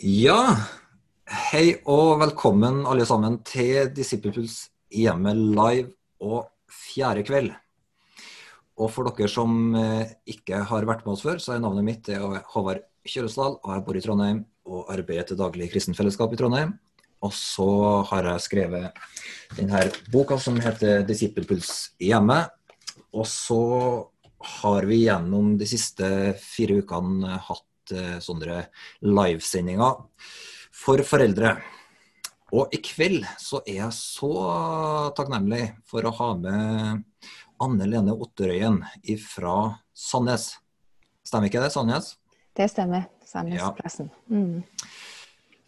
Ja, hei og velkommen alle sammen til Disippelpuls hjemme live og fjerde kveld. Og for dere som eh, ikke har vært med oss før, så er navnet mitt Håvard Kjølesdal, og jeg bor i Trondheim og arbeider til daglig i Kristent Fellesskap i Trondheim. Og så har jeg skrevet denne boka som heter 'Disippelpuls hjemme'. Og så har vi gjennom de siste fire ukene hatt eh, sånne livesendinger for foreldre. Og i kveld så er jeg så takknemlig for å ha med Anne Lene Otterøyen fra Sandnes. Stemmer ikke det, Sandnes? Det stemmer. Sandnesplassen. Ja. Mm.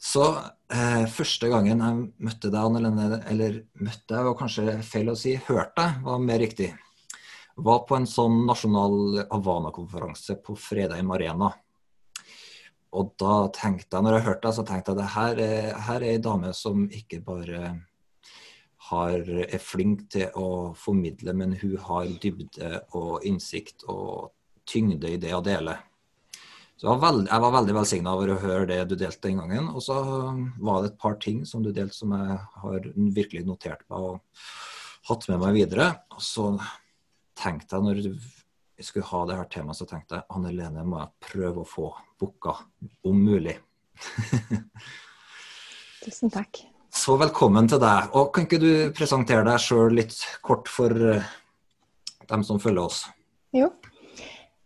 Så eh, første gangen jeg møtte deg, Anne Lene, eller møtte deg var kanskje feil å si, hørte deg, var mer riktig. Var på en sånn nasjonal Havana-konferanse på fredag i Arena. Og da tenkte jeg, når jeg hørte det, så tenkte jeg at her er, her er ei dame som ikke bare har, er flink til å formidle, men hun har dybde og innsikt og tyngde i det å dele. Så jeg var, veldig, jeg var veldig velsigna over å høre det du delte den gangen. Og så var det et par ting som du delte som jeg har virkelig notert meg og hatt med meg videre. Og så tenkte jeg, når vi skulle ha det her temaet, så tenkte jeg Anne Lene må jeg prøve å få booka, om mulig. Tusen takk. Så velkommen til deg. Og Kan ikke du presentere deg sjøl litt kort for eh, dem som følger oss? Jo.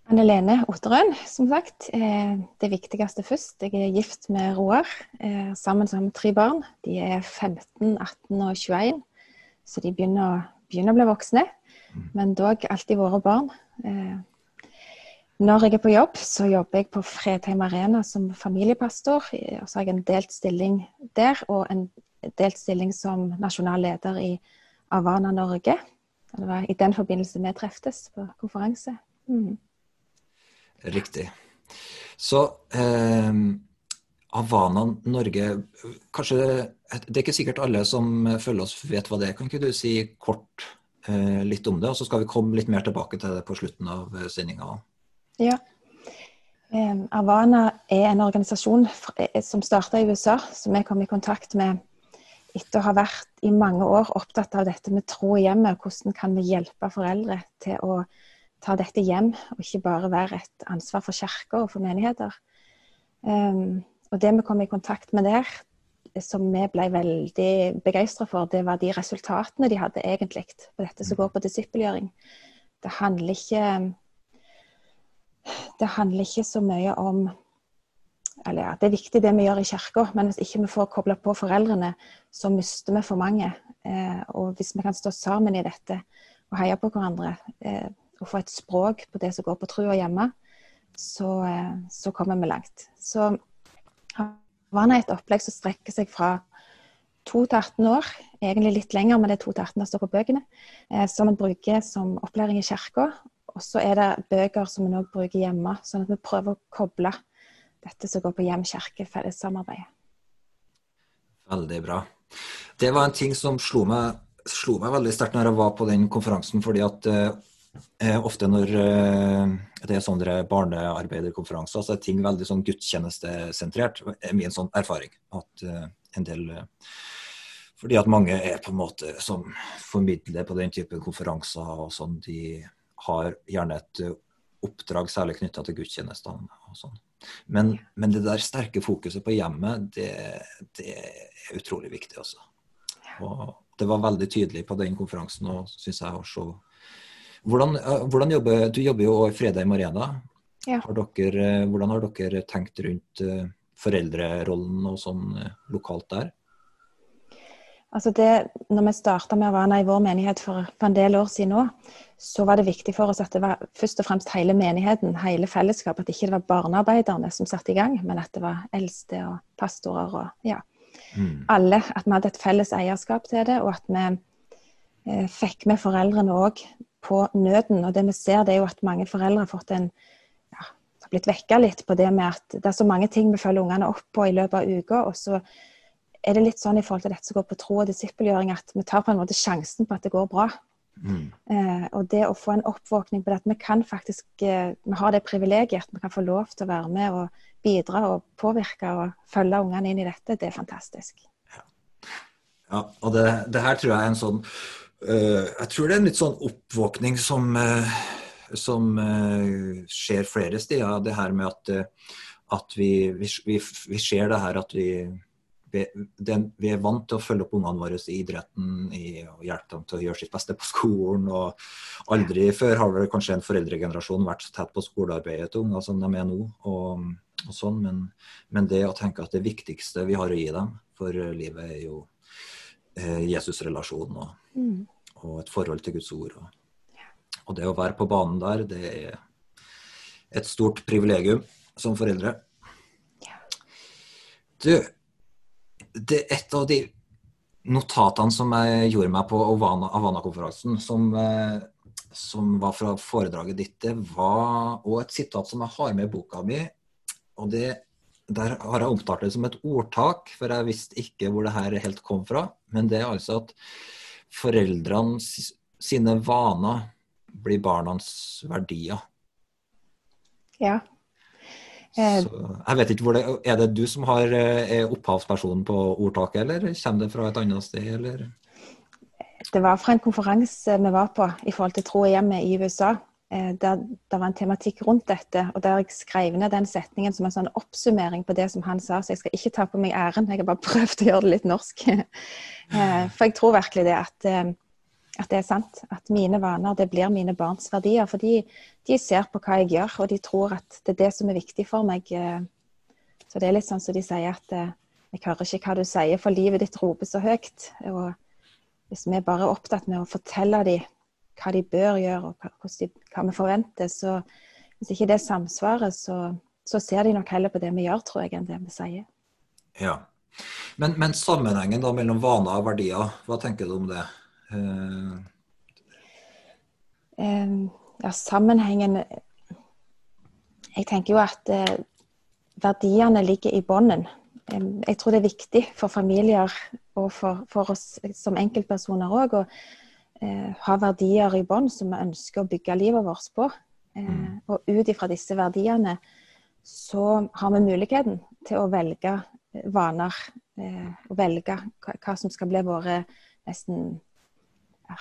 Anne Lene Otterøen, som sagt. Eh, det viktigste først. Jeg er gift med Roar. Eh, sammen med tre barn. De er 15, 18 og 21, så de begynner, begynner å bli voksne men dog alltid våre barn. Eh, når jeg er på jobb, så jobber jeg på Fredheim Arena som familiepastor. Og så har jeg en delt stilling der, og en delt stilling som nasjonal leder i Avana Norge. Det var i den forbindelse vi treftes på konferanse. Mm. Riktig. Så eh, Havana Norge kanskje, Det er ikke sikkert alle som følger oss vet hva det er. Kan ikke du si kort Eh, litt om det. Og så skal vi komme litt mer tilbake til det på slutten av eh, sendinga. Ja. Avana er en organisasjon eh, som starta i USA, som vi kom i kontakt med etter å ha vært i mange år opptatt av dette med tro i hjemmet. Hvordan kan vi hjelpe foreldre til å ta dette hjem, og ikke bare være et ansvar for kirker og for menigheter. Og det vi kom i kontakt med der, som vi ble veldig begeistra for, det var de resultatene de hadde egentlig på dette som går på disippelgjøring. Det handler ikke Det handler ikke så mye om eller ja, Det er viktig det vi gjør i kirka, men hvis ikke vi får kobla på foreldrene, så mister vi for mange. Eh, og hvis vi kan stå sammen i dette og heie på hverandre eh, og få et språk på det som går på trua hjemme, så, eh, så kommer vi langt. Så Vannet er et opplegg som strekker seg fra 2 til 18 år, egentlig litt lenger, men det er 2 til 18 det står på bøkene, eh, som en bruker som opplæring i kirka. Og så er det bøker som en òg bruker hjemme, sånn at vi prøver å koble dette som går på hjem-kirke-fellessamarbeidet. Veldig bra. Det var en ting som slo meg, slo meg veldig sterkt når jeg var på den konferansen, fordi at Eh, ofte når eh, det er sånne barnearbeiderkonferanser, så er ting veldig sånn gudstjenestesentrert. er min sånn erfaring. At eh, en del Fordi at mange er på en måte som formidler på den typen konferanser og sånn, de har gjerne et oppdrag særlig knytta til gudstjenestene og sånn. Men, men, det der sterke fokuset på hjemmet, det, det er utrolig viktig, altså. Og det var veldig tydelig på den konferansen, og syns jeg også hvordan, eh, hvordan jobber, du jobber jo i Fredheim Arena. Ja. Har dere, eh, hvordan har dere tenkt rundt eh, foreldrerollen og sånn lokalt der? Altså det, når vi starta med Havana i vår menighet for, for, en del år siden nå, så var det viktig for oss at det var først og fremst hele menigheten, hele fellesskapet. At ikke det var barnearbeiderne som satte i gang, men at det var eldste og pastorer og ja, mm. alle. At vi hadde et felles eierskap til det, og at vi eh, fikk med foreldrene òg på nøden. Og det vi ser, det er jo at mange foreldre har fått en ja, har blitt vekka litt på det med at det er så mange ting vi følger ungene opp på i løpet av uka. Og så er det litt sånn i forhold til dette som går på tro og disippelgjøring, at vi tar på en måte sjansen på at det går bra. Mm. Eh, og det å få en oppvåkning på det at vi kan faktisk eh, Vi har det privilegiet at vi kan få lov til å være med og bidra og påvirke og følge ungene inn i dette, det er fantastisk. Ja, ja og det, det, her tror jeg er en sånn Jeg tror det er en litt sånn oppvåkning som, uh, som uh, skjer flere steder. Det her med at, at vi, vi, vi, ser det her at vi, vi, er vant til å følge opp ungene våre i idretten i, og hjelpe dem til å gjøre sitt beste på skolen. og Aldri før har vel kanskje en foreldregenerasjon vært så tett på skolearbeidet til unger som de er nå. og, og sånn, men, men, det å tenke at det viktigste vi har å gi dem for livet, er jo eh, Jesus-relasjon og, mm. og, et forhold til Guds ord. Og, og det å være på banen der, det er et stort privilegium som foreldre. Du, det er et av de notatene som jeg gjorde meg på Havana-konferansen, som, eh, som, var fra foredraget ditt, det var òg et sitat som jeg har med i boka mi. og det, Der har jeg omtalt det som et ordtak, for jeg visste ikke hvor det her helt kom fra. Men det er altså at foreldrene sine vaner blir barnas verdier. Ja, Eh, Så, jeg vet ikke hvor det, Er det du som har, eh, er opphavspersonen på ordtaket, eller kommer det fra et annet sted? eller? Det var fra en konferanse vi var på i forhold til tro og hjemmet i USA. Eh, der det var en tematikk rundt dette, og der jeg skrev ned den setningen som en sånn oppsummering på det som han sa. Så jeg skal ikke ta på meg æren, jeg har bare prøvd å gjøre det litt norsk. For jeg tror virkelig det at at det er sant. At mine vaner det blir mine barns verdier. For de, de, ser på hva jeg gjør, og de tror at det er det som er viktig for meg. Eh. Så det er litt sånn som de sier at eh, jeg hører ikke hva du sier, for livet ditt roper så høyt. Og hvis vi bare er opptatt med å fortelle dem hva de bør gjøre, og de, hva vi forventer, så hvis ikke det samsvarer, så, så, ser de nok heller på det vi gjør, tror jeg, enn det vi sier. Ja. Men, men sammenhengen da mellom vaner og verdier, hva tenker du om det? Uh... ja, sammenhengen Jeg tenker jo at uh, verdiene ligger i bånden. Um, jeg tror det er viktig for familier og for, for oss som enkeltpersoner òg å uh, ha verdier i bånd som vi ønsker å bygge livet vårt på. Eh, Og ut ifra disse verdiene så har vi muligheten til å velge vaner. og velge hva, hva som skal bli våre nesten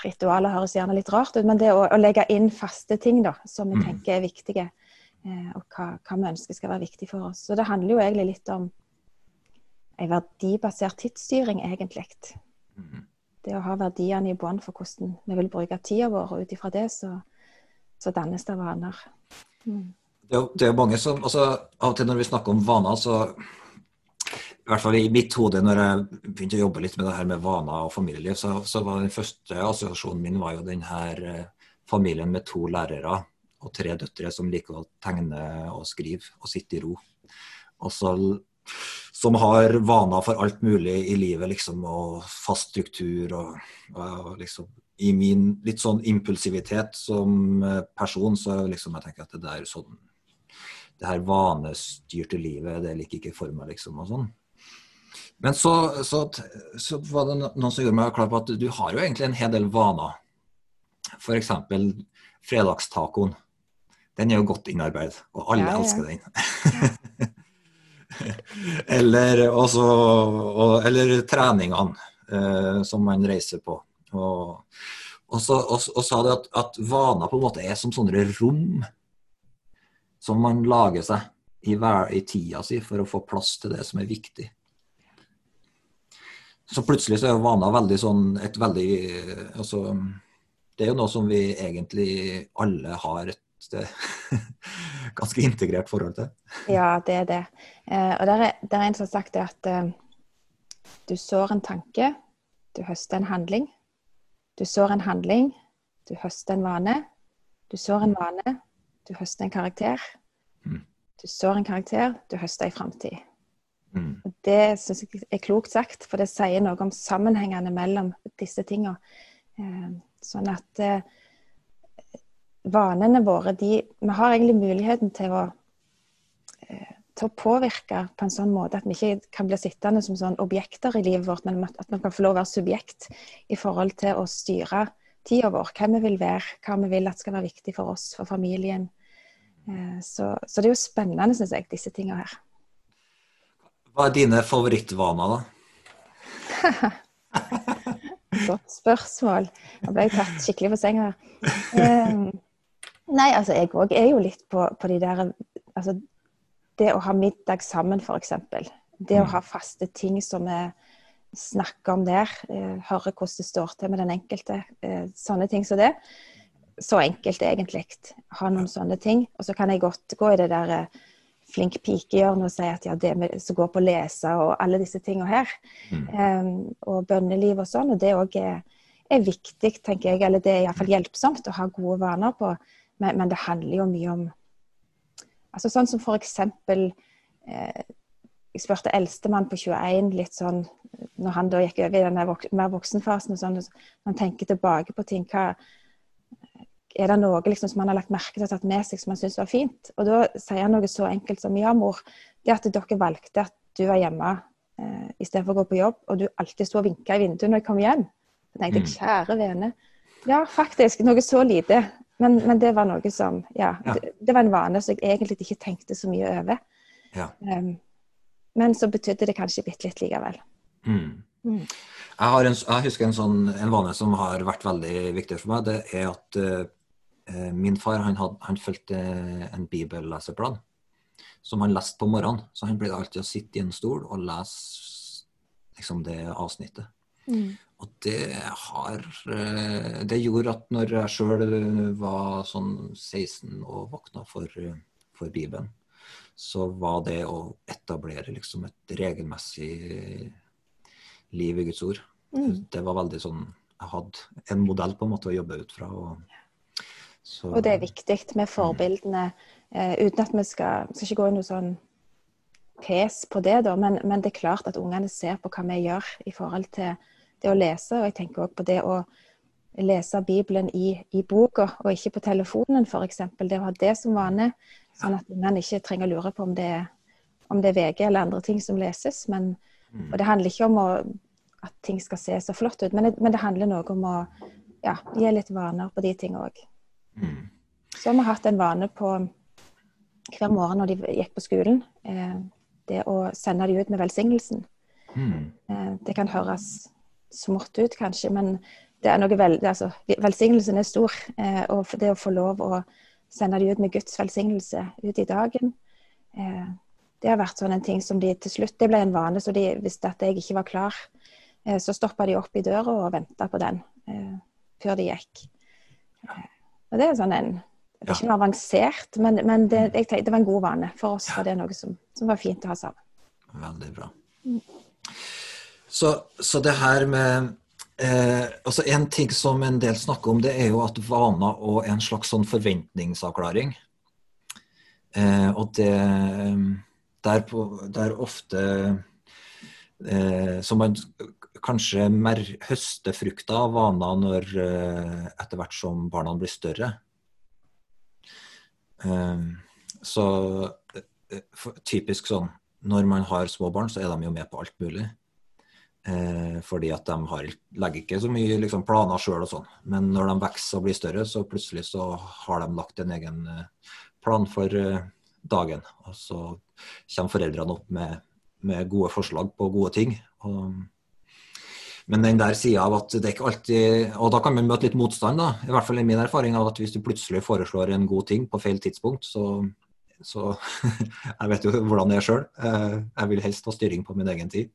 Ritualer høres gjerne litt rart ut, men det å, å legge inn faste ting da, som vi mm. tenker er viktige, eh, og hva, hva, vi ønsker skal være viktig for oss. Så det handler jo egentlig litt om en verdibasert tidsstyring, egentlig. Mm. Det å ha verdiene i bånn for hvordan vi vil bruke tida vår, og ut ifra det så, så, dannes det vaner. Mm. Det, er, er mange som, altså, Av og til når vi snakker om vaner, så i hvert fall i mitt hode, når jeg begynte å jobbe litt med det her med vaner og familieliv, så, så var den første assosiasjonen min var jo den her eh, familien med to lærere og tre døtre som liker å tegne og skrive og sitte i ro. Og så, som har vaner for alt mulig i livet, liksom, og fast struktur og, og liksom I min litt sånn impulsivitet som eh, person, så liksom jeg tenker at det der sånn det her vanestyrte livet, det liker ikke for meg, liksom, og sånn. Men så, så, så, var det noen som gjorde meg klar på at du har jo egentlig en hel del vaner. F.eks. fredagstacoen. Den er jo godt innarbeidet, og alle ja, ja. elsker den. eller, også, og, eller treningene eh, som man reiser på. Og, og så sa du at, at, vaner på en måte er som sånne rom som man lager seg i, hver, i tida si for å få plass til det som er viktig. Så plutselig så er vaner veldig sånn et veldig Altså det er jo noe som vi egentlig alle har et ganske integrert forhold til. Ja, det er det. Eh, og der er, der er en som har sagt det at eh, du sår en tanke, du høster en handling. Du sår en handling, du høster en vane. Du sår en vane, du høster en karakter. Mm. Du sår en karakter, du høster ei framtid. Mm. Det syns jeg er klokt sagt, for det sier noe om sammenhengene mellom disse tingene. Eh, sånn at eh, vanene våre, de Vi har egentlig muligheten til å, eh, til å påvirke på en sånn måte at vi ikke kan bli sittende som sånn objekter i livet vårt, men at vi kan få lov å være subjekt i forhold til å styre tida vår. Hvem vi vil være, hva vi vil at skal være viktig for oss, for familien. Eh, så, så det er jo spennende, syns jeg, disse tinga her. Hva er dine favorittvaner, da? Godt spørsmål. Nå ble jeg tatt skikkelig på senga. Um, nei, altså jeg òg er jo litt på, på, de der Altså det å ha middag sammen, f.eks. Det å mm. ha faste ting som vi snakker om der. Uh, høre hvordan det står til med den enkelte. Uh, sånne ting som det. Så enkelt egentlig. Ha noen sånne ting. Og så kan jeg godt gå i det der uh, flink pike-hjørnet og si at ja, det som går på å lese og alle disse tingene her. Mm. Um, og bønneliv og sånn. Og det òg er, er, viktig, tenker jeg. Eller det er iallfall hjelpsomt å ha gode vaner på. Men, men, det handler jo mye om Altså sånn som for eksempel eh, Jeg spurte eldstemann på 21 litt sånn Når han da gikk over i den mer voksenfasen og sånn, når han tenker tilbake på ting, hva er det noe liksom, som han har lagt merke til og tatt med seg som han syns var fint? Og da sier han noe så enkelt som ja, mor, det at dere valgte at du var hjemme eh, istedenfor å gå på jobb, og du alltid sto og vinka i vinduet når jeg kom hjem. Så tenkte jeg, mm. kjære vene. Ja, faktisk. Noe så lite. Men, men det var noe som ja, ja. Det, det, var en vane som jeg egentlig ikke tenkte så mye over. Ja. Um, men så betydde det kanskje bitte litt likevel. Mm. Mm. Jeg, en, jeg, husker en, sånn, en vane som har vært veldig viktig for meg. Det er at uh, Eh, min far han, had, han fulgte en bibelleseplan som han leste på morgenen. Så han pleide alltid å sitte i en stol og lese liksom, det avsnittet. Mm. Og det har eh, Det gjorde at når jeg sjøl var sånn 16 og våkna for, for Bibelen, så var det å etablere liksom et regelmessig liv i Guds ord. Mm. Det var veldig sånn Jeg hadde en modell på en måte å jobbe ut fra. og så, og det er viktig med forbildene, Uh, uten at vi skal, skal ikke gå i noe sånn pes på det, da, men, men, det er klart at ungene ser på hva vi gjør i forhold til det å lese. Og jeg tenker òg på det å lese Bibelen i, i boka, og ikke på telefonen f.eks. Det å ha det som vane, sånn at man ikke trenger å lure på om det, om det er VG eller andre ting som leses. Men, mm. og det handler ikke om å, at ting skal se så flott ut, men, men det handler noe om å ja, gi litt vaner på de tingene òg. Mm. Så har vi hatt en vane på hver morgen når de gikk på skolen, eh, det å sende de ut med velsignelsen. Mm. Eh, det kan høres smått ut, kanskje, men det er noe vel, altså, velsignelsen er stor. Eh, og det å få lov å sende dem ut med Guds velsignelse ut i dagen, eh, det har vært sånn en ting som de til slutt Det ble en vane, så de visste at jeg ikke var klar. Eh, så stoppa de opp i døra og venta på den eh, før de gikk. Og det er sånn en Det er ikke noe avansert, men, men det, tenkte, det, var en god vane. For oss Og det er noe som, som var fint å ha sammen. Veldig bra. Mm. Så, så, det her med eh, altså En ting som en del snakker om, det er jo at vaner og en slags sånn forventningsavklaring. Eh, og det der, på, der ofte eh, Som man kanskje mer høster frukta av vaner når eh, etter hvert som barna blir større. Ehm, så eh, typisk sånn når man har små barn, så er de jo med på alt mulig. Eh, fordi at de har, legger ikke så mye liksom, planer sjøl og sånn. Men når de vokser og blir større, så plutselig så har de lagt en egen plan for dagen. Og så kommer foreldrene opp med, med gode forslag på gode ting. Og men den der sida av at det ikke alltid Og da kan man møte litt motstand, da. I hvert fall i min erfaring av at hvis du plutselig foreslår en god ting på feil tidspunkt, så, så Jeg vet jo hvordan det er sjøl. Eh, jeg vil helst ha styring på min egen tid.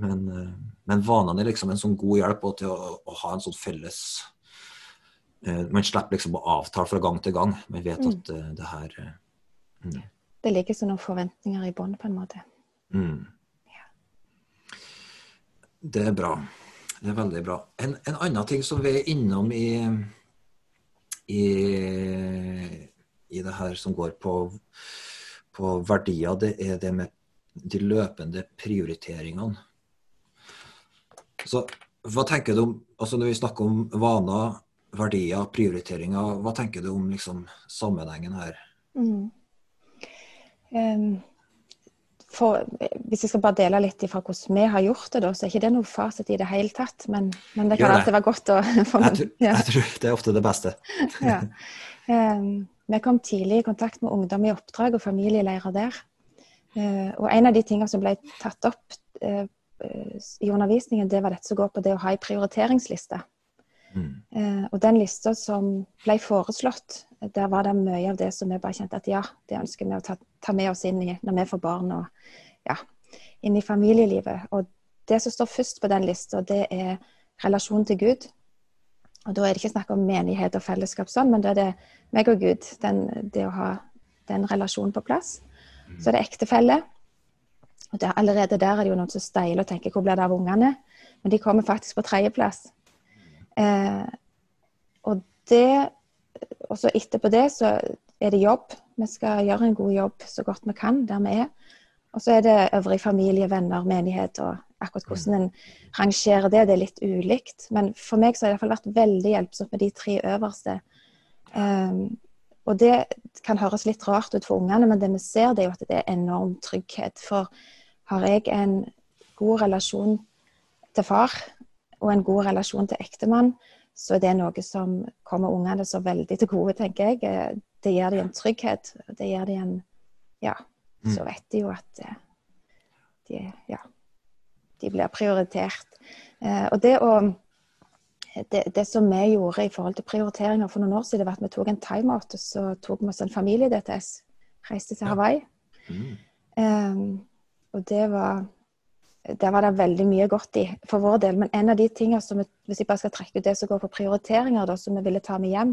Men, eh, men vanene er liksom en sånn god hjelp til å, å, ha en sånn felles eh, Man slipper liksom å avtale fra gang til gang. Man vet mm. at det her mm. Det ligger som noen forventninger i bånn, på en måte. Mm. Det er bra. Det er veldig bra. En, en annen ting som vi er innom i, i, i det her som går på, på verdier, det er det med de løpende prioriteringene. Så hva tenker du om altså Når vi snakker om vaner, verdier, prioriteringer, hva tenker du om liksom, sammenhengen her? Mm. Um, for, hvis jeg skal bare dele litt fra hvordan vi har gjort det, da, så er ikke det noe fasit i det hele tatt. Men, men det kan det. alltid være godt å få Jeg, tror, jeg tror det er ofte det beste. ja. Em, vi kom tidlig i kontakt med ungdom i oppdrag og familieleirer der. Eh, og en av de tingene som ble tatt opp eh, eh, i undervisningen, det var dette som går på det å ha en prioriteringsliste. Mm. Og den lista som ble foreslått, der var det mye av det som vi bare kjente at ja, det ønsker vi å ta, ta med oss inn i når vi får barn og ja, inn i familielivet. Og det som står først på den lista, det er relasjon til Gud. Og da er det ikke snakk om menighet og fellesskap sånn, men da er det meg og Gud, den, det å ha den relasjonen på plass. Så er det ektefelle. Og det, allerede der er det jo noen som steiler og tenker hvor blir det av ungene? Men de kommer faktisk på tredjeplass. Eh, og det Og så etterpå det så er det jobb. Vi skal gjøre en god jobb så godt vi kan der vi er. Og så er det øvrig familie, venner, menighet og akkurat hvordan en rangerer det. Det er litt ulikt. Men for meg så har det i hvert fall vært veldig hjelpsomt med de tre øverste. Um, og det kan høres litt rart ut for ungene, men det vi ser, det er jo at det er enorm trygghet. For har jeg en god relasjon til far og en god relasjon til ektemann, så er det noe som kommer ungene så veldig til gode, tenker jeg. Eh, Det gir dem en trygghet. Det gir dem en Ja, så vet de jo at eh, de, ja, de blir prioritert. Eh, Og det å det, det som vi gjorde i forhold til prioriteringer for noen år siden, var at vi tok en timeout, og så tok vi oss en familie-DTS. Reiste til. Hawaii. Mm. Um, og det var Der var det veldig mye godt i for vår del. Men en av de tingene som vi, hvis jeg bare skal trekke ut det som går på prioriteringer, da, som vi ville ta med hjem,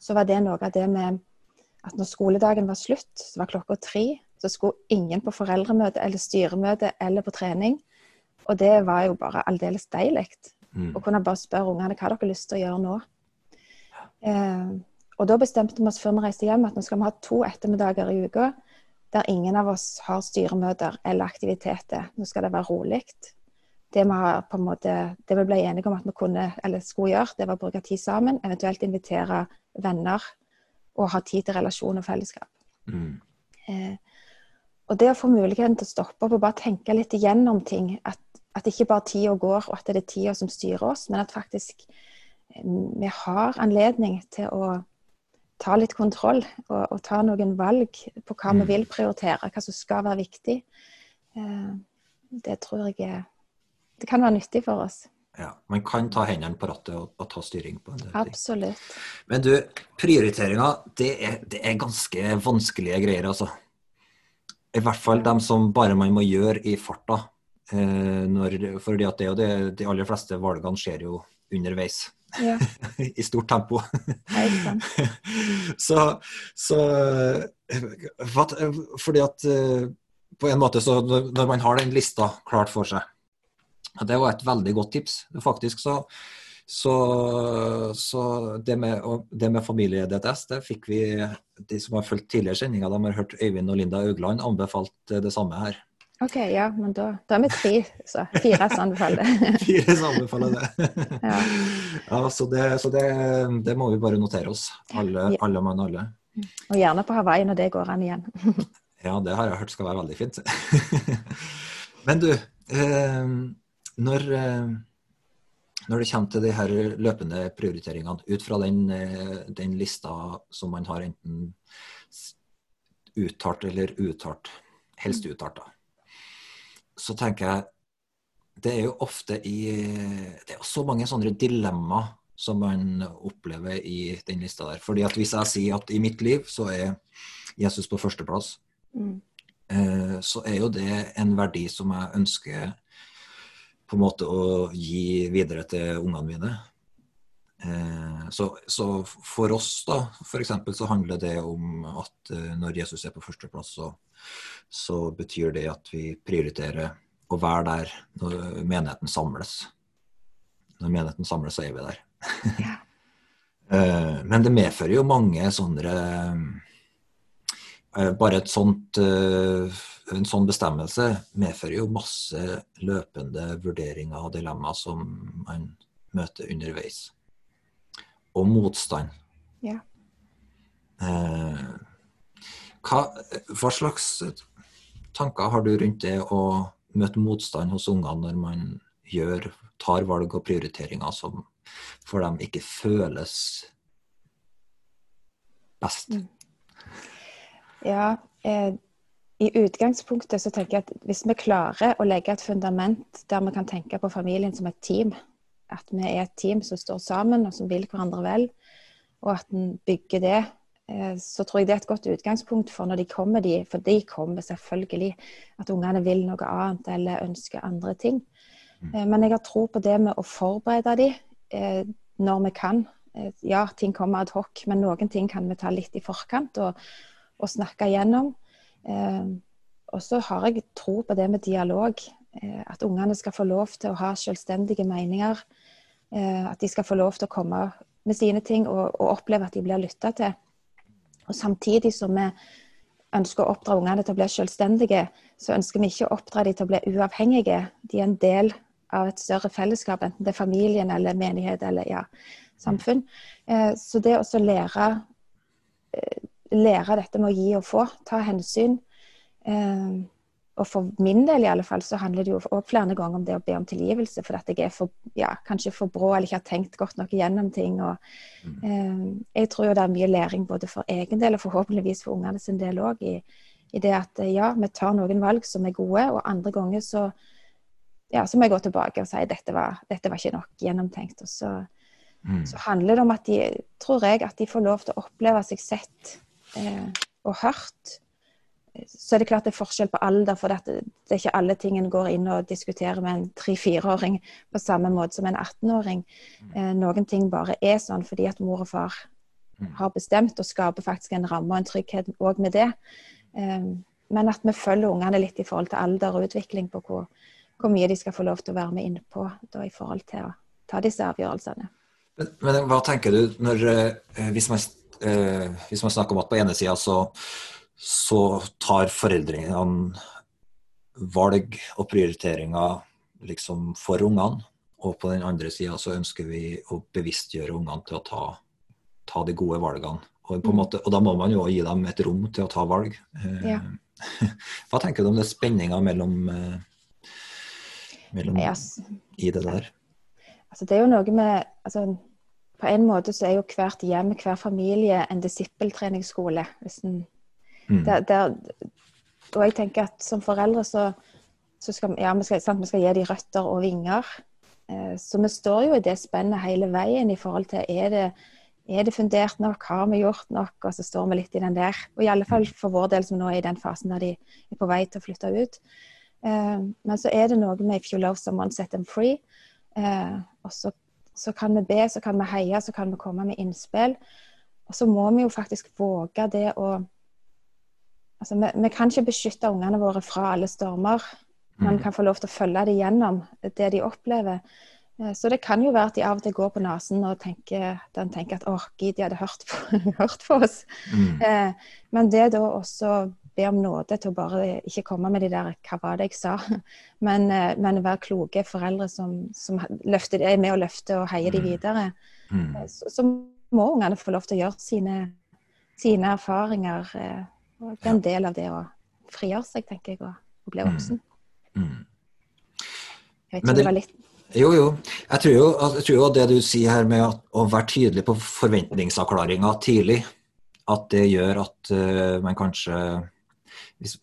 så var det noe av det med at når skoledagen var slutt, så var klokka tre, så skulle ingen på foreldremøte eller styremøte eller på trening. Og det var jo bare aldeles deilig. Mm. Å kunne bare spørre ungene hva dere har lyst til å gjøre nå. Eh, og da bestemte vi oss før vi reiste hjem at nå skal vi ha to ettermiddager i uka der ingen av oss har styremøter eller aktiviteter. Nå skal det være rolig. Det vi, har på en måte, det vi ble enige om at vi kunne, eller skulle gjøre, det var å bruke tid sammen, eventuelt invitere venner og ha tid til relasjon og fellesskap. Mm. Eh, og det å få muligheten til å stoppe opp og bare tenke litt igjennom ting, at, at ikke bare tida går, og at det er tida som styrer oss, men at faktisk eh, vi har anledning til å ta litt kontroll og, og ta noen valg på hva Mm. vi vil prioritere, hva som skal være viktig. Eh, det tror jeg det kan være nyttig for oss. Ja, man kan ta hendene på rattet og, og ta styring på en del ting. Absolutt. Men du, prioriteringer, det er, det er ganske vanskelige greier, altså. I hvert fall dem som bare man må gjøre i farta. Eh, når, fordi at det er jo det, de aller fleste valgene skjer jo underveis, Ja, i stort tempo. så, så Fordi at eh, på en måte så når man har den lista klart for seg Det var et veldig godt tips. Faktisk så, så, så det med, det med familie-DTS, det fikk vi De som har fulgt tidligere sendinger, de har hørt Øyvind og Linda Augland anbefalt det samme her. OK, ja, men da, da er vi tre, så fire som anbefaler det. Fire som anbefaler det. Ja. Ja, så det, så det, det må vi bare notere oss. Alle, Ja. alle mann alle. Og gjerne på Hawaii når det går an igjen. Ja, det har jeg hørt skal være veldig fint. Men du, eh, når, eh, når det kommer til de her løpende prioriteringene, ut fra den, eh, den lista som man har enten uttalt eller uttalt, helst uttalt, da, så tenker jeg det er jo ofte i Det er jo så mange sånne dilemmaer som man opplever i den lista der. Fordi at hvis jeg sier at i mitt liv så er Jesus på førsteplass, Mm. eh, så er jo det en verdi som jeg ønsker på en måte å gi videre til ungene mine. Eh, Så, så for oss, da, f.eks., så handler det om at eh, når Jesus er på førsteplass, så, så betyr det at vi prioriterer å være der når menigheten samles. Når menigheten samles, så er vi der. Ja. Eh, Men det medfører jo mange sånne eh, Bare et sånt, eh, en sånn bestemmelse medfører jo masse løpende vurderinger og dilemmaer som man møter underveis. Og motstand. Ja. Eh, Hva, hva slags tanker har du rundt det å møte motstand hos ungene når man gjør, tar valg og prioriteringer som for dem ikke føles best? Mm. Ja, eh, i utgangspunktet så tenker jeg at hvis vi klarer å legge et fundament der vi kan tenke på familien som et team, at vi er et team som står sammen og som vil hverandre vel, og at en bygger det, eh, så tror jeg det er et godt utgangspunkt for når de kommer, de, for de kommer selvfølgelig, at ungene vil noe annet eller ønsker andre ting. Mm. Eh, men jeg har tro på det med å forberede dem eh, når vi kan. Ja, ting kommer ad hoc, men noen ting kan vi ta litt i forkant og, og snakke igjennom. Og så har jeg tro på det med dialog. At ungene skal få lov til å ha selvstendige meninger. At de skal få lov til å komme med sine ting og, og oppleve at de blir lytta til. Og samtidig som vi ønsker å oppdra ungene til å bli selvstendige, så ønsker vi ikke å oppdra dem til å bli uavhengige. De er en del av et større fellesskap, enten det er familien eller menighet eller ja, samfunn. Eh, så det å lære, eh, lære dette med å gi og få, ta hensyn eh, og for min del i alle fall, så handler det jo også flere ganger om det å be om tilgivelse. For at jeg er for, ja, kanskje for brå eller ikke har tenkt godt nok gjennom ting. Og, eh, jeg tror jo det er mye læring både for egen del og forhåpentligvis for ungene sin del òg. I, I, det at eh, ja, vi tar noen valg som er gode, og andre ganger så, ja, så må jeg gå tilbake og si dette var, dette var ikke nok gjennomtenkt. Og så, mm. så, handler det om at de, tror jeg, at de får lov til å oppleve seg sett og hørt så er det klart det er forskjell på alder, for det, er ikke alle ting en går inn og diskuterer med en tre-fireåring på samme måte som en 18-åring. Mm. Eh, noen ting bare er sånn fordi at mor og far mm. har bestemt, og skaper faktisk en ramme og en trygghet òg med det. Eh, men at vi følger ungene litt i forhold til alder og utvikling på hvor, hvor mye de skal få lov til å være med innpå da, i forhold til å ta disse avgjørelsene. Men, men hva tenker du når, eh, hvis, man, eh, hvis man snakker om at på ene sida så så tar foreldrene valg og prioriteringer liksom for ungene. Og på den andre sida så ønsker vi å bevisstgjøre ungene til å ta, ta de gode valgene. Og, mm. måte, og, da må man jo gi dem et rom til å ta valg. Ja. Hva tenker du om det spenninga mellom, eh, mellom i det der? Altså, det er jo noe med altså, På en måte så er jo hvert hjem, hver familie, en disippeltreningsskole. Mm. Der, der, og jeg tenker at som foreldre så, så skal, ja, vi skal, sant, vi skal gi dem røtter og vinger. Eh, så vi står jo i det spennet hele veien i forhold til er det, er det fundert nok, har vi gjort nok? Og så står vi litt i den der. Og i alle fall for vår del som nå er i den fasen der de er på vei til å flytte ut. Eh, men så er det noe med 'if you love someone, set them free'. Eh, og så, så kan vi be, så kan vi heie, så kan vi komme med innspill. Og så må vi jo faktisk våge det å altså, vi, vi, kan ikke beskytte ungene våre fra alle stormer, Man mm. kan få lov til å følge dem gjennom det de opplever. Eh, så det kan jo være at de av og til går på nesen og tenker, den tenker at åh, gid, de hadde hørt på, hørt på oss. Mm. Eh, men det da også be om nåde til å bare ikke komme med de der 'hva var det jeg sa', men, eh, men være kloke foreldre som, som løfter, er med å løfte og heier de mm. videre. Mm. Så, så, må ungene få lov til å gjøre sine, sine erfaringer. Eh, og det er en del av det å frigjøre seg, tenker jeg, og, og bli voksen. Mm. Mm. Jeg vet ikke om det, det var litt jo, jo. Jeg tror jo, jeg tror jo det du sier her med å være tydelig på forventningsavklaringa tidlig, at det gjør at uh, man kanskje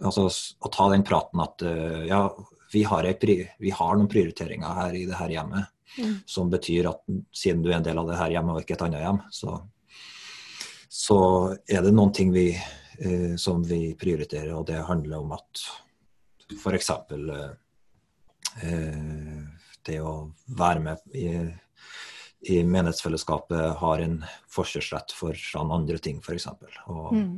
Altså å ta den praten at uh, ja, vi har, vi har, noen prioriteringer her i det her hjemmet. Mm. Som betyr at siden du er en del av det her hjemmet og ikke et annet hjem, så, så er det noen ting vi eh, som vi prioriterer, og det handler om at f.eks. Eh, det å være med i, i menighetsfellesskapet har en forkjørsrett for andre ting, f.eks. Og, mm.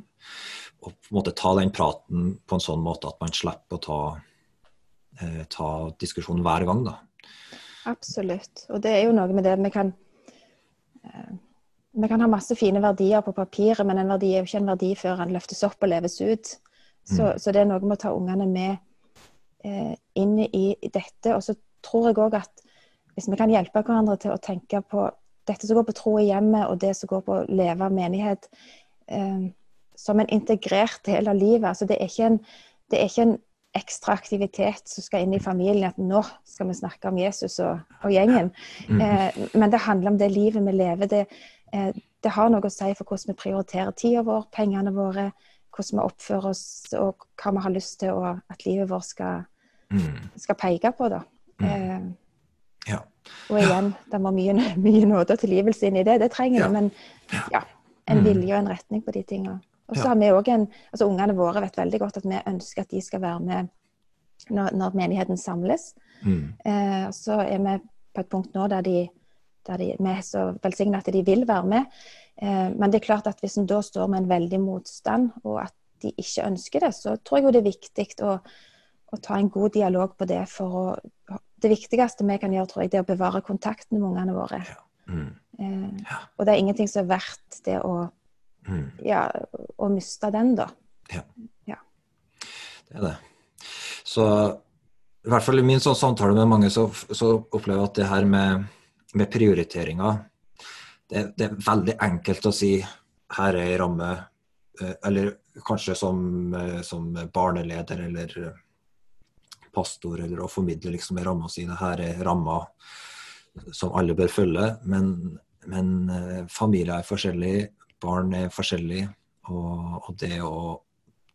Og på en måte ta den praten på en sånn måte at man slipper å ta, eh, ta diskusjonen hver gang. da. Absolutt. Og det er jo noe med det vi kan eh, vi kan ha masse fine verdier på papiret, men en verdi er jo ikke en verdi før den løftes opp og leves ut. Så, mm. så det er noe med å ta ungene med eh, inn i, dette. Og så tror jeg òg at hvis vi kan hjelpe hverandre til å tenke på dette som går på tro i hjemmet, og det som går på å leve av menighet, eh, som en integrert del av livet. Altså det er en, det er ikke en ekstra aktivitet som skal inn i familien. At nå skal vi snakke om Jesus og, og gjengen. Mm. Eh, men det handler om det livet vi lever. Det, eh, det har noe å si for hvordan vi prioriterer tida vår, pengene våre, hvordan vi oppfører oss og hva vi har lyst til og at livet vårt skal, Mm. skal peke på. da. Mm. Eh, Ja. og igjen, det må mye, mye nåde og tilgivelse inn i det. Det trenger Ja. Men ja, en Mm. vilje og en retning på de tingene. Og så Ja. har vi også en, altså Ungene våre vet veldig godt at vi ønsker at de skal være med når, når menigheten samles. Mm. Eh, så er vi på et punkt nå der, de, der de, vi er så velsignet at de vil være med. Eh, men det er klart at hvis en da står med en veldig motstand, og at de ikke ønsker det, så tror jeg jo det er viktig å, å ta en god dialog på det. for å Det viktigste vi kan gjøre, tror jeg, det er å bevare kontakten med ungene våre. Mm. Eh, Ja. og det er ingenting som er verdt det å, Mm. ja, og mista den, da. Ja. Det er det. Så i hvert fall i min sånn samtale med mange, så, så opplever jeg at det her med, med prioriteringer det, det er veldig enkelt å si her er ei ramme, eh, eller kanskje som, eh, som barneleder eller eh, pastor, eller å formidle liksom ei ramme og si det her er ramma som alle bør følge. Men, men familier er forskjellige, barn er forskjellige, og, og det å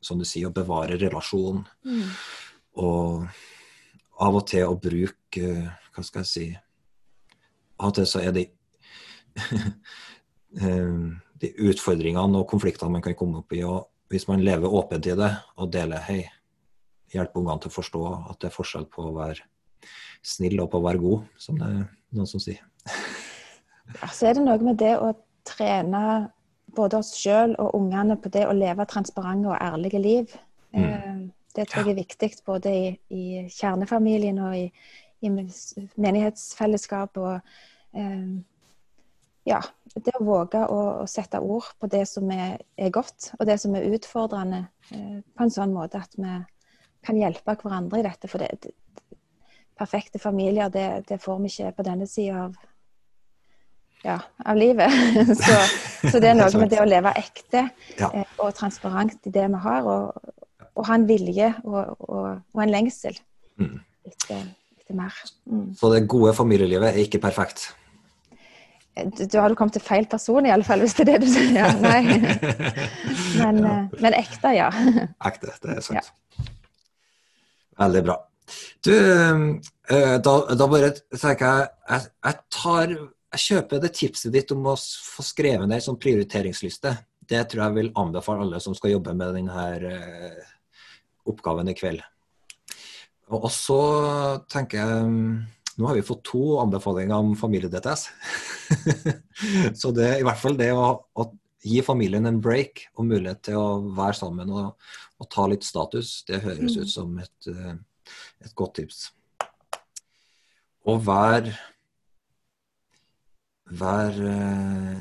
som du sier, å bevare relasjon. Og av og til å bruke Hva skal jeg si Av og til så er de eh, de utfordringene og konfliktene man kan komme opp i. og Hvis man lever åpent i det og deler hei, hjelper ungene til å forstå at det er forskjell på å være snill og på å være god, som det er noen som sier. Ja, så er det noe med det å trene både oss sjøl og ungene på det å leve transparente og ærlige liv. Mm. Eh, Det tror jeg er viktig både i, i kjernefamilien og i, i menighetsfellesskap. Og eh, ja, det å våge å, å sette ord på det som er, er godt, og det som er utfordrende, eh, på en sånn måte at vi kan hjelpe hverandre i dette. For det, det, perfekte familier, det, det får vi ikke på denne sida av ja, av livet. så, så det er noe med det å leve ekte Ja. eh, og transparent i det vi har, og, og ha en vilje og, og, og en lengsel Mm. etter, etter mer. Mm. Så det gode familielivet er ikke perfekt. Du, du har du kommet til feil person, i alle fall, hvis det er det du sier. Nei. Men, ja. men ekte, ja. Ekte, det er sant. Veldig bra. Du, eh, da, da bare tenker jeg jeg, jeg tar jeg kjøper det tipset ditt om å få skrevet ned som prioriteringsliste. Det tror jeg vil anbefale alle som skal jobbe med denne eh, oppgaven i kveld. Og så tenker jeg mm, Nå har vi fått to anbefalinger om familie-DTS. så det er i hvert fall det å, å gi familien en break og mulighet til å være sammen og, og ta litt status, det høres ut som et, eh, et godt tips. Og vær Vær eh,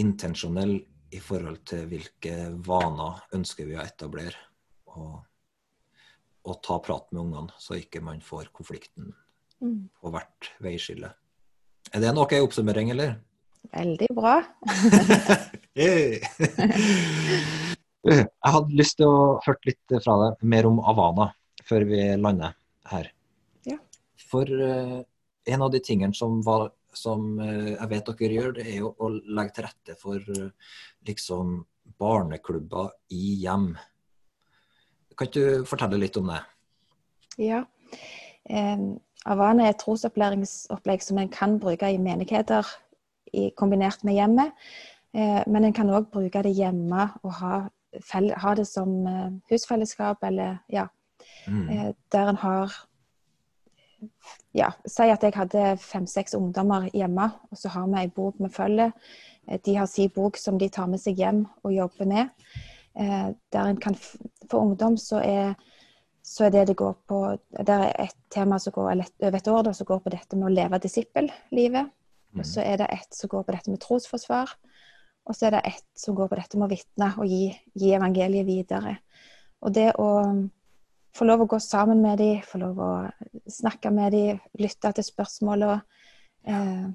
intensjonell i forhold til hvilke vaner ønsker vi å etablere. Og, og ta prat med ungene, så ikke man får konflikten Mm. på hvert veiskille. Er det noe oppsummering, eller? Veldig bra. Jeg hadde lyst til å høre litt fra deg mer om Avana før vi lander her. Ja. For eh, en av de tingene som, var, som eh, jeg vet dere gjør, det er jo å legge til rette for eh, liksom barneklubber i hjem. Kan ikke du fortelle litt om det? Ja. Eh, Avana er et trosopplæringsopplegg som en kan bruke i menigheter i, kombinert med hjemmet. Eh, men en kan òg bruke det hjemme og ha, fell, ha det som eh, husfellesskap, eller ja, Mm. eh, der en har Ja, si at jeg hadde fem-seks ungdommer hjemme, og så har vi ei bok vi følger. Eh, De har sin bok som de tar med seg hjem og jobber med. Eh, Der en kan For ungdom så er så er det det går på Det er et tema som går over et år da, som går på dette med å leve disippellivet. Mm. Og så er det et som går på dette med trosforsvar. Og så er det et som går på dette med å vitne og gi, gi evangeliet videre. Og det å få lov å gå sammen med dem, få lov å snakke med dem, lytte til spørsmålene, eh,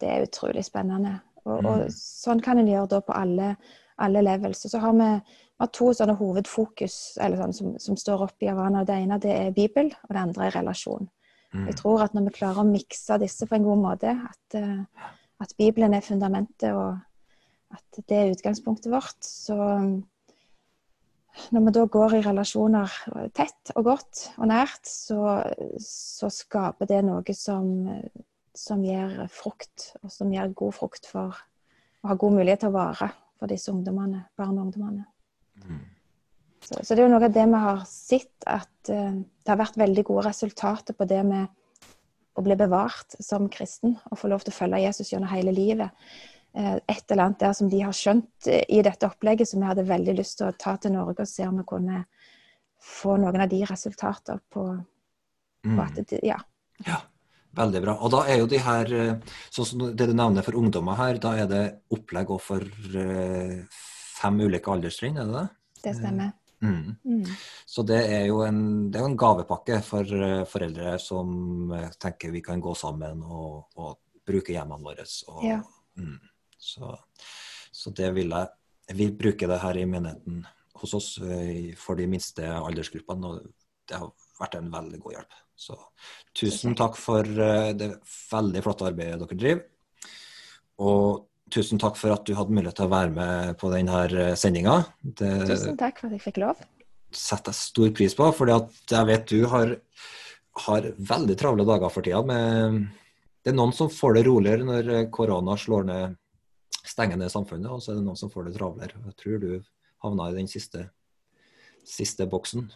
det er utrolig spennende. Og, og Mm. sånn kan en gjøre da på alle, alle levels. Og så har vi, vi har to sånne hovedfokus sånn, som, som, står oppe i Havana. Det ene det er Bibel, og det andre er relasjon. Mm. Jeg tror at når vi klarer å mikse disse på en god måte, at, uh, at Bibelen er fundamentet, og at det er utgangspunktet vårt, så når vi da går i relasjoner tett og godt og nært, så, så skaper det noe som, som, gir frukt, og som gir god frukt for å ha god mulighet til å vare for disse ungdommene, barn og ungdommene. Mm. Så, så, det er jo noe av det vi har sett, at uh, det har vært veldig gode resultater på det med å bli bevart som kristen og få lov til å følge Jesus gjennom hele livet. Eh, et eller annet der som de har skjønt eh, i dette opplegget, som vi hadde veldig lyst til å ta til Norge og se om vi kunne få noen av de resultater på, på mm. at det, ja. ja. Veldig bra. Og da er jo de her, eh, sånn som det du nevner for ungdommer her, da er det opplegg for fem ulike alderstrinn, er det det? Det stemmer. Mm. Mm. Så det er jo en, det er en, gavepakke for foreldre som tenker vi kan gå sammen og, og bruke hjemmene våre. Og, ja. mm. Så, så det vil jeg Jeg vil bruke det her i menigheten hos oss eh, for de minste aldersgruppene. Og det har vært en veldig god hjelp. Så tusen takk for eh, det veldig flotte arbeidet dere driver. Og tusen takk for at du hadde mulighet til å være med på denne eh, sendinga. Tusen takk for at jeg fikk lov. Det setter jeg stor pris på, for jeg vet du har, har veldig travle dager for tida. Med, det er noen som får det roligere når korona slår ned stenger ned samfunnet, og så er det noen som får det travlere. Jeg tror du havna i den siste, siste boksen.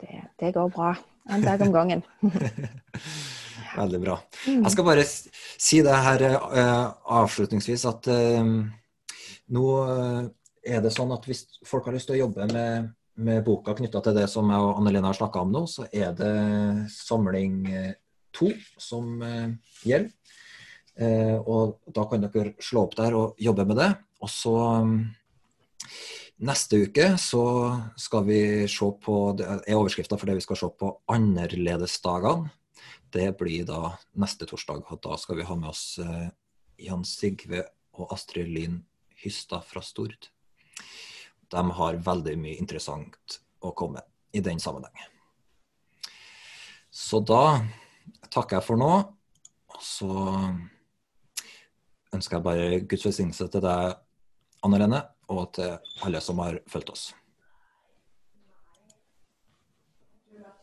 Det, det, går bra. En dag om gangen. Veldig bra. Mm. Jeg skal bare si det her uh, avslutningsvis at uh, nå uh, er det sånn at hvis folk har lyst til å jobbe med, med boka knytta til det som jeg og Annelene har snakka om nå, så er det samling to som gjelder. Eh, og da kan dere slå opp der og jobbe med det. Og så mm, Neste uke så skal vi se på Det er overskrifta for det vi skal se på annerledesdagene. Det blir da neste torsdag. og Da skal vi ha med oss eh, Jan Sigve og Astrid Linn Hystad fra Stord. De har veldig mye interessant å komme i den sammenheng. Så da takker jeg for nå. Og så ønsker jeg bare Guds velsignelse til deg, Anne Lene, og til alle som har fulgt oss.